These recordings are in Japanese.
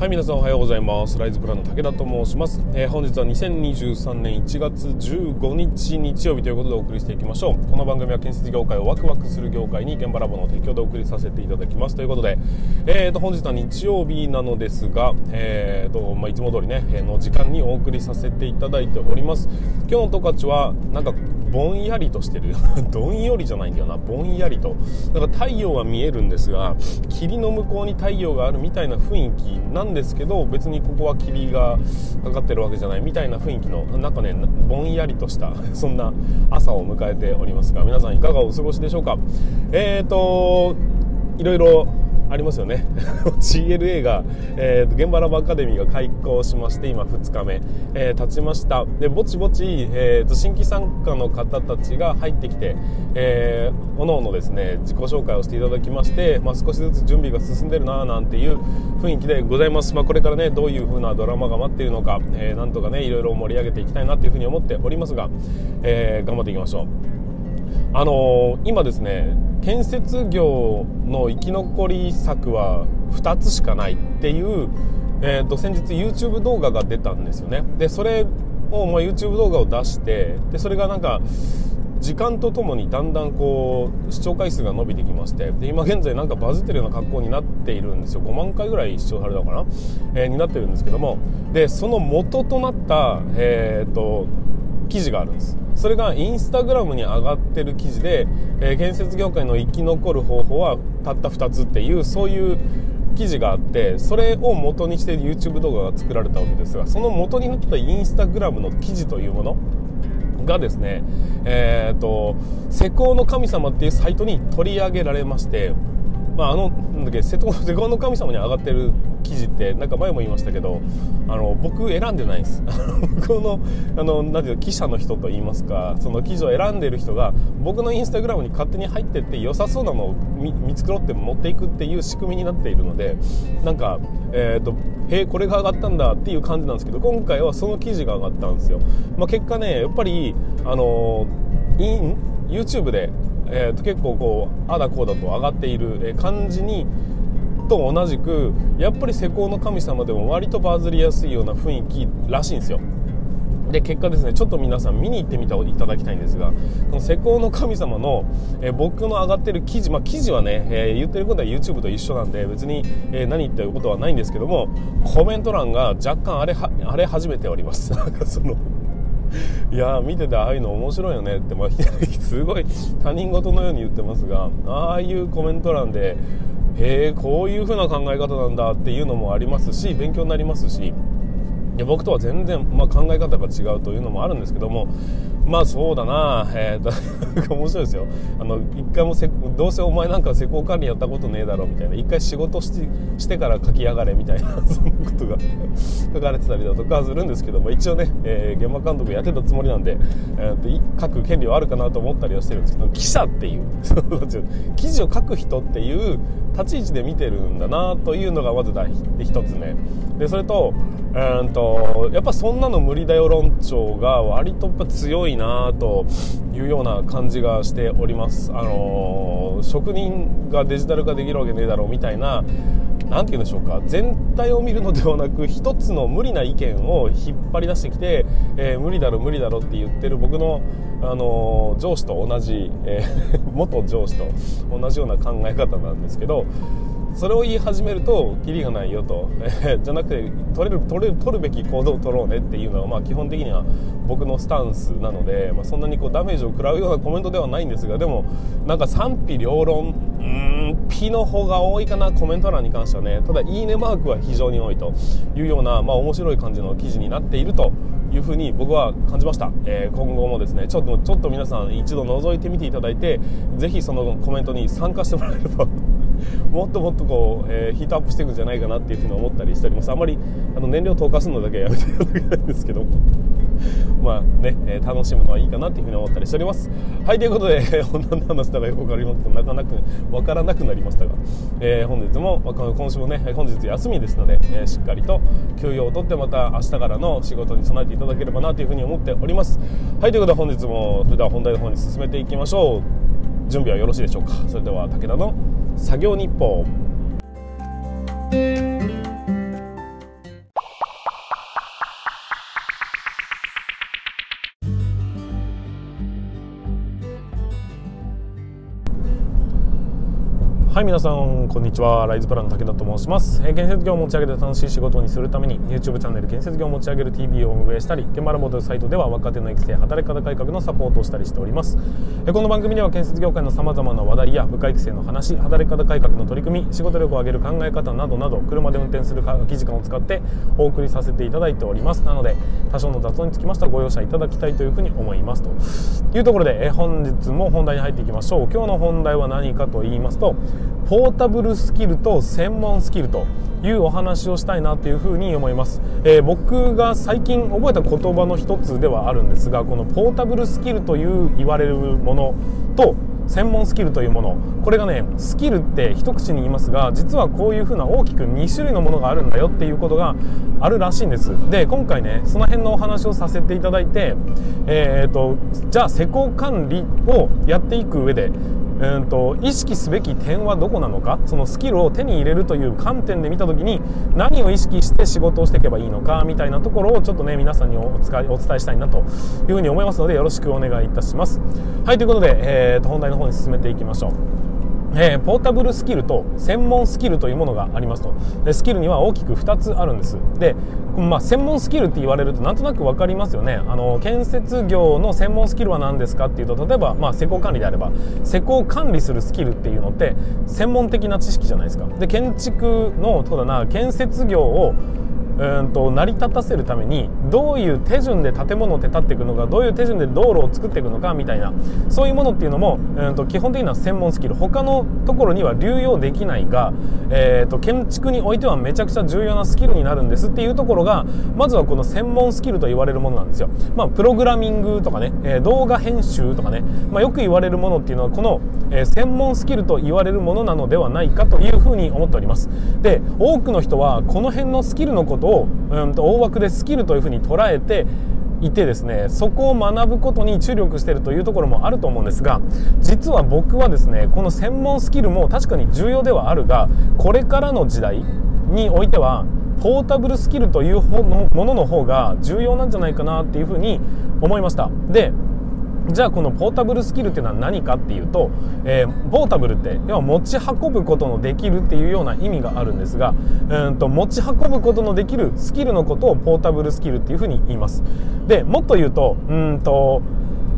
はい皆さんおはようございます。ライズプランの武田と申します、えー、本日は2023年1月15日日曜日ということでお送りしていきましょう。この番組は建設業界をワクワクする業界に現場ラボの提供でお送りさせていただきます。ということで、えー、と本日は日曜日なのですが、えーとまあ、いつも通りね、え、の時間にお送りさせていただいております。今日の十勝はなんかぼんやりとしてるど んよりじゃないんだよな。ぼんやりと。だから太陽は見えるんですが霧の向こうに太陽があるみたいな雰囲気なんですけど別にここは霧がかかってるわけじゃないみたいな雰囲気のなんかねぼんやりとした そんな朝を迎えておりますが皆さんいかがお過ごしでしょうか？えーといろいろありますよね。GLA が、えー、現場ラボアカデミーが開校しまして今2日目、えー、経ちました。でぼちぼち、えーと、新規参加の方たちが入ってきて、えー、おのおのですね自己紹介をしていただきまして、まあ、少しずつ準備が進んでるななんていう雰囲気でございます、まあ、これからねどういう風なドラマが待っているのか、えー、なんとかねいろいろ盛り上げていきたいなというふうに思っておりますが、えー、頑張っていきましょう。あのー、今ですね建設業の生き残り策は2つしかないっていう、えー、と先日 YouTube 動画が出たんですよね。でそれを、まあ、YouTube 動画を出してでそれがなんか時間とともにだんだんこう視聴回数が伸びてきましてで今現在なんかバズってるような格好になっているんですよ。5万回ぐらい視聴されたのかな、えー、になってるんですけども。でその元となった、えーと記事があるんです。それがインスタグラムに上がってる記事で、えー、建設業界の生き残る方法はたった2つっていうそういう記事があってそれを元にして YouTube 動画が作られたわけですがその元になったインスタグラムの記事というものがですねえっ、ー、と施工の神様っていうサイトに取り上げられましてまあ、あのなんだっけ瀬戸の神様に上がってる記事ってなんか前も言いましたけどあの僕選んでないんです。向 こうのあのなんていう記者の人といいますかその記事を選んでる人が僕のインスタグラムに勝手に入ってって良さそうなのを見繕って持っていくっていう仕組みになっているのでなんかえっ、ー、とへえこれが上がったんだっていう感じなんですけど今回はその記事が上がったんですよ、まあ、結果ねやっぱりあの YouTube でえー、と結構こうあだこうだと上がっている感じにと同じくやっぱり施工の神様でも割とバズりやすいような雰囲気らしいんですよ。で結果ですねちょっと皆さん見に行ってみていただきたいんですがこの施工の神様の、え僕の上がってる記事まあ記事はね、えー、言ってることは YouTube と一緒なんで別に、えー、何言ってることはないんですけどもコメント欄が若干荒れ荒れ始めております。なんかそのいや見ててああいうの面白いよねって、まあ、すごい他人事のように言ってますがああいうコメント欄でへえこういう風な考え方なんだっていうのもありますし勉強になりますしいや僕とは全然、まあ、考え方が違うというのもあるんですけどもまあそうだな。えー、と 面白いですよ。あの一回もせどうせお前なんか施工管理やったことねえだろみたいな。一回仕事してしてから書きやがれみたいな そんなことが 書かれてたりだとかするんですけど。も一応ね、えー、現場監督やってたつもりなんで、えー、と書く権利はあるかなと思ったりはしてるんですけど。記者っていう。記事を書く人っていう立ち位置で見てるんだなというのがまず第一つ目。でそれと,、えーと、やっぱそんなの無理だよ論調が割とやっぱ強いいなというような感じがしております、あのー、職人がデジタル化できるわけねえだろうみたいな何て言うんでしょうか。全体を見るのではなく一つの無理な意見を引っ張り出してきて、えー、無理だろ無理だろって言ってる僕の、あのー、上司と同じ、えー、元上司と同じような考え方なんですけどそれを言い始めるとキリがないよと、じゃなくて取れる取れる取るべき行動を取ろうねっていうのは、まあ、基本的には僕のスタンスなので、まあ、そんなにこうダメージを食らうようなコメントではないんですがでもなんか賛否両論うーんピの方が多いかなコメント欄に関してはね。ただいいねマークは非常に多いというような、まあ、面白い感じの記事になっているというふうに僕は感じました、えー、今後もですねちょっとちょっと皆さん一度覗いてみていただいてぜひそのコメントに参加してもらえれば。もっともっとこう、えー、ヒートアップしていくんじゃないかなっていうふうに思ったりしておりますあんまりあの燃料投下するのだけはやめていただきたいんですけど。まあね、えー、楽しむのはいいかなっていうふうに思ったりしております。はいということで 何の話だかよく分かりまなかなか分からなくなりましたが、えー、本日も、今週もね本日休みですので、えー、しっかりと休養を取ってまた明日からの仕事に備えていただければなというふうに思っております。はいということで本日もそれでは本題の方に進めていきましょう。準備はよろしいでしょうか。それでは武田の作業日報。はい皆さんこんにちは。ライズプランの武田と申します、えー、建設業を持ち上げて楽しい仕事にするために YouTube チャンネル建設業を持ち上げる TV を運営したり現場ラボというサイトでは若手の育成働き方改革のサポートをしたりしております、えー、この番組では建設業界のさまざまな話題や部下育成の話働き方改革の取り組み仕事力を上げる考え方などなど車で運転する空き時間を使ってお送りさせていただいております。なので多少の雑音につきましてはご容赦いただきたいというふうに思いますと。いうところで、えー、本日も本題に入っていきましょう。今日の本題は何かと言いますとポータブルスキルと専門スキルというお話をしたいなというふうに思います、えー、僕が最近覚えた言葉の一つではあるんですがこのポータブルスキルという言われるものと専門スキルというもの。これがねスキルって一口に言いますが実はこういうふうな大きく2種類のものがあるんだよっていうことがあるらしいんです。で今回ねその辺のお話をさせていただいてえーと、とじゃあ施工管理をやっていく上でうんと意識すべき点はどこなのか？そのスキルを手に入れるという観点で見た時に何を意識して仕事をしていけばいいのか？みたいなところをちょっとね皆さんにお伝えしたいなというふうに思いますのでよろしくお願いいたします。はいということで、えー、と本題の方に進めていきましょう。えー、ポータブルスキルと専門スキルというものがありますと。でスキルには大きく2つあるんです。で、まあ、専門スキルって言われるとなんとなく分かりますよね。あの建設業の専門スキルは何ですかっていうと例えば、まあ、施工管理であれば施工管理するスキルっていうのって専門的な知識じゃないですか。で建築のそうだな建設業をうんと成り立たせるためにどういう手順で建物って建っていくのかどういう手順で道路を作っていくのかみたいなそういうものっていうのもうんと基本的な専門スキル他のところには流用できないが、えーと、建築においてはめちゃくちゃ重要なスキルになるんですっていうところがまずはこの専門スキルと言われるものなんですよ。まあ、プログラミングとかね、え、動画編集とかね、まあ、よく言われるものっていうのはこの、え、専門スキルと言われるものなのではないかというふうに思っております。で多くの人はこの辺のスキルのことをうんと大枠でスキルというふうに捉えていてですねそこを学ぶことに注力しているというところもあると思うんですが実は僕はですねこの専門スキルも確かに重要ではあるがこれからの時代においてはポータブルスキルというものの方が重要なんじゃないかなっていうふうに思いましたでじゃあこのポータブルスキルっていうのは何かっていうと、えー、ポータブルって要は持ち運ぶことのできるっていうような意味があるんですがうんと持ち運ぶことのできるスキルのことをポータブルスキルっていうふうに言います。でもっと言うとうんと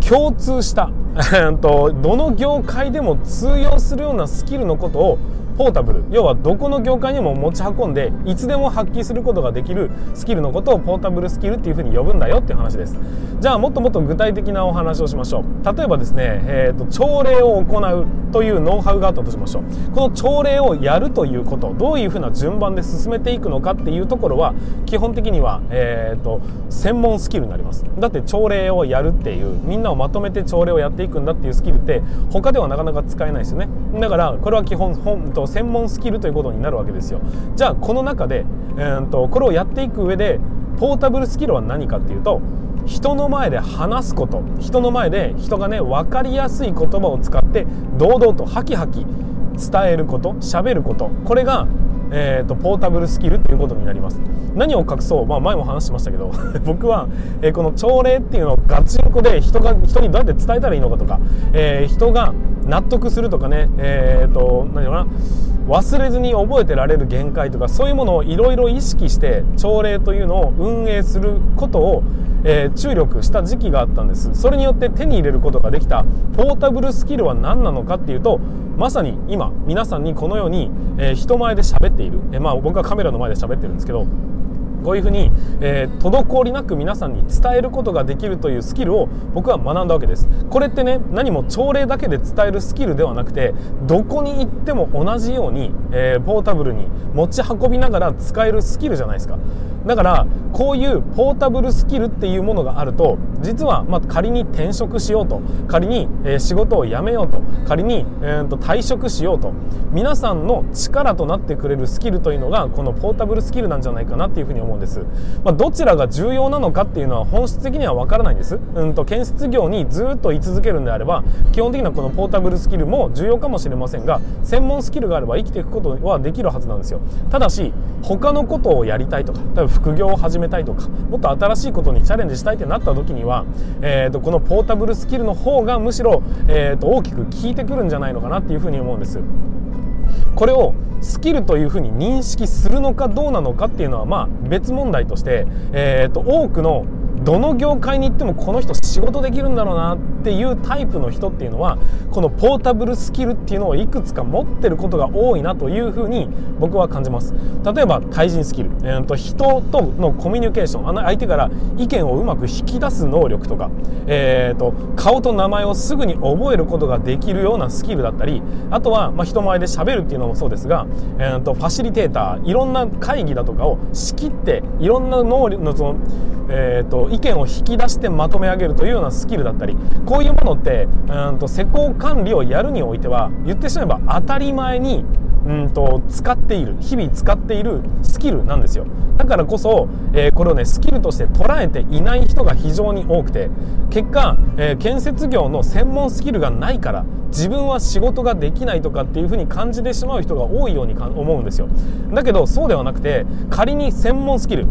共通した どの業界でも通用するようなスキルのことをポータブル。要はどこの業界にも持ち運んでいつでも発揮することができるスキルのことをポータブルスキルっていうふうに呼ぶんだよっていう話です。じゃあもっともっと具体的なお話をしましょう。例えばですね、えーと、朝礼を行うというノウハウがあったとしましょう。この朝礼をやるということどういうふうな順番で進めていくのかっていうところは基本的には、えーと、専門スキルになります。だって朝礼をやるっていうみんなをまとめて朝礼をやっていくんだっていうスキルって他ではなかなか使えないですよね。だからこれは基本本と専門スキルということになるわけですよ。じゃあこの中で、えーと、これをやっていく上でポータブルスキルは何かっていうと人の前で話すこと。人の前で人がね分かりやすい言葉を使って堂々とハキハキ伝えること喋ること。これがえーと、ポータブルスキルということになります。何を隠そう、まあ、前も話しましたけど 僕は、えー、この朝礼っていうのをガチンコで人が人にどうやって伝えたらいいのかとか、えー、人が納得するとかね、えーと、何だろうな忘れずに覚えてられる限界とかそういうものをいろいろ意識して朝礼というのを運営することを、えー、注力した時期があったんです。それによって手に入れることができたポータブルスキルは何なのかっていうとまさに今皆さんにこのように、えー、人前で喋っている、えー、まあ僕はカメラの前で喋ってるんですけどこういうふうに、えー、滞りなく皆さんに伝えることができるというスキルを僕は学んだわけです。これってね何も朝礼だけで伝えるスキルではなくてどこに行っても同じように、えー、ポータブルに持ち運びながら使えるスキルじゃないですか。だからこういうポータブルスキルっていうものがあると実はま仮に転職しようと仮に、え仕事を辞めようと仮に、えー、と退職しようと皆さんの力となってくれるスキルというのがこのポータブルスキルなんじゃないかなっていうふうに思うんです、まあ、どちらが重要なのかっていうのは本質的には分からないんです、うんと建設業にずっと居続けるんであれば基本的なこのポータブルスキルも重要かもしれませんが専門スキルがあれば生きていくことはできるはずなんですよ。ただし他のことをやりたいとか例えば副業を始めたいとかもっと新しいことにチャレンジしたいってなった時には、えーと、このポータブルスキルの方がむしろ、えーと、大きく効いてくるんじゃないのかなっていうふうに思うんです。これをスキルというふうに認識するのかどうなのかっていうのはまあ別問題として、えーと、多くのどの業界に行ってもこの人仕事できるんだろうなっていうタイプの人っていうのはこのポータブルスキルっていうのをいくつか持ってることが多いなというふうに僕は感じます。例えば対人スキル、えーと、人とのコミュニケーション。あの相手から意見をうまく引き出す能力とか、えーと、顔と名前をすぐに覚えることができるようなスキルだったり。あとは、まあ、人前で喋るっていうのもそうですが、えーと、ファシリテーター。いろんな会議だとかを仕切っていろんな能力のその、えー、と意見を引き出してまとめ上げるというようなスキルだったりこういうものってうんと施工管理をやるにおいては言ってしまえば当たり前にうんと使っている日々使っているスキルなんですよ。だからこそ、えー、これをねスキルとして捉えていない人が非常に多くて結果、えー、建設業の専門スキルがないから自分は仕事ができないとかっていうふうに感じてしまう人が多いように思うんですよ。だけどそうではなくて仮に専門スキル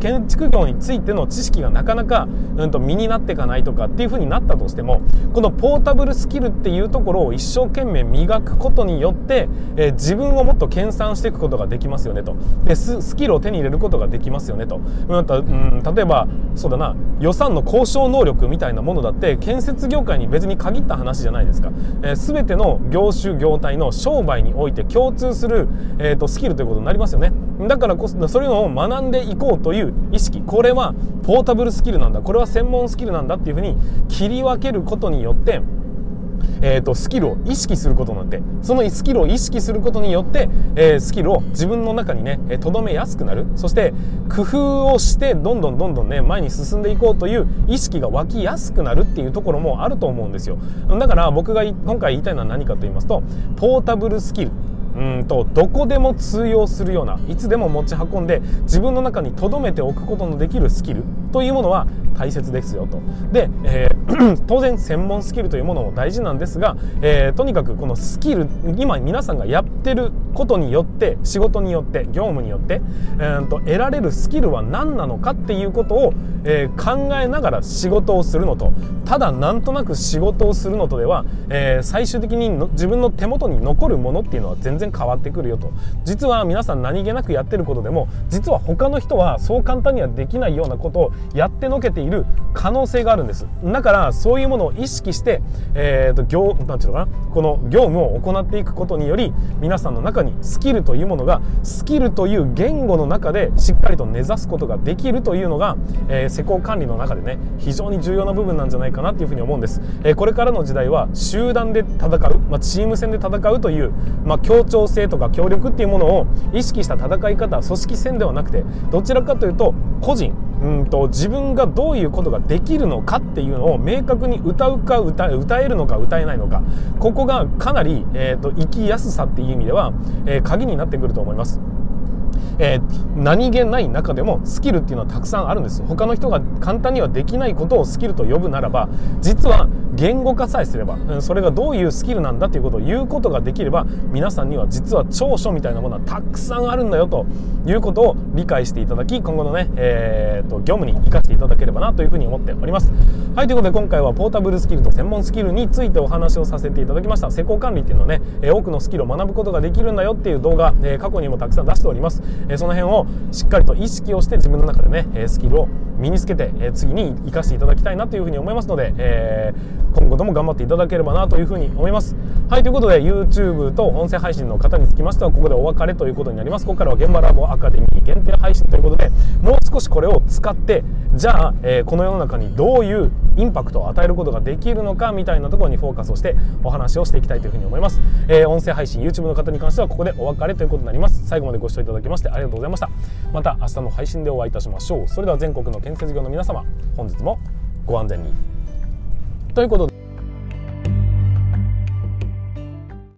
建築業についての知識がなかなか、うん、と身になっていかないとかっていうふうになったとしてもこのポータブルスキルっていうところを一生懸命磨くことによって、えー、自分をもっと研鑽していくことができますよねと。でスキルを手に入れることができますよねと、うん、例えばそうだな予算の交渉能力みたいなものだって建設業界に別に限った話じゃないですか。えー、全ての業種業態の商売において共通する、えーと、スキルということになりますよね。だからこそそういうのを学んでいこうという意識。これはポータブルスキルなんだ。これは専門スキルなんだっていうふうに切り分けることによってえーと、スキルを意識することになってそのスキルを意識することによって、えー、スキルを自分の中にねとどめやすくなる。そして工夫をしてどんどんどんどんね前に進んでいこうという意識が湧きやすくなるっていうところもあると思うんですよ。だから僕が今回言いたいのは何かと言いますとポータブルスキル。うんとどこでも通用するようないつでも持ち運んで自分の中に留めておくことのできるスキルというものは大切ですよと。で、えー、当然専門スキルというものも大事なんですが、えー、とにかくこのスキル今皆さんがやってることによって仕事によって業務によって、えー、と得られるスキルは何なのかっていうことを、えー、考えながら仕事をするのとただなんとなく仕事をするのとでは、え、最終的に自分の手元に残るものっていうのは全然変わってくるよと。実は皆さん何気なくやってることでも実は他の人はそう簡単にはできないようなことをやってのけている可能性があるんです。だからそういうものを意識して、えーと、業なんていうかな？この業務を行っていくことにより皆さんの中にスキルというものがスキルという言語の中でしっかりと根ざすことができるというのが、えー、施工管理の中でね非常に重要な部分なんじゃないかなというふうに思うんです、えー、これからの時代は集団で戦う、まあ、チーム戦で戦うという、まあ、協調性とか協力っていうものを意識した戦い方組織戦ではなくてどちらかというと個人うんと自分がどういうことができるのかっていうのを明確に歌うか歌歌えるのか歌えないのかここがかなり、えーと、生きやすさっていう意味では、えー、鍵になってくると思います。えー、何気ない中でもスキルっていうのはたくさんあるんです他の人が簡単にはできないことをスキルと呼ぶならば実は言語化さえすればそれがどういうスキルなんだということを言うことができれば皆さんには実は長所みたいなものはたくさんあるんだよということを理解していただき今後のね、えーと、業務に生かしていただければなというふうに思っております。はいということで今回はポータブルスキルと専門スキルについてお話をさせていただきました。施工管理っていうのはね多くのスキルを学ぶことができるんだよっていう動画過去にもたくさん出しております。その辺をしっかりと意識をして自分の中でねスキルを身につけて次に生かしていただきたいなというふうに思いますので、えー、今後とも頑張っていただければなというふうに思います。はいということで YouTube と音声配信の方につきましてはここでお別れということになります。ここからは現場ラボアカデミー限定配信ということでもう少しこれを使ってじゃあ、えー、この世の中にどういうインパクトを与えることができるのかみたいなところにフォーカスをしてお話をしていきたいというふうに思います、えー、音声配信 YouTube の方に関してはここでお別れということになります。最後までご視聴いただきましてありがとうございました。また明日の配信でお会いいたしましょう。それでは全国の建設業の皆様本日もご安全に。ということで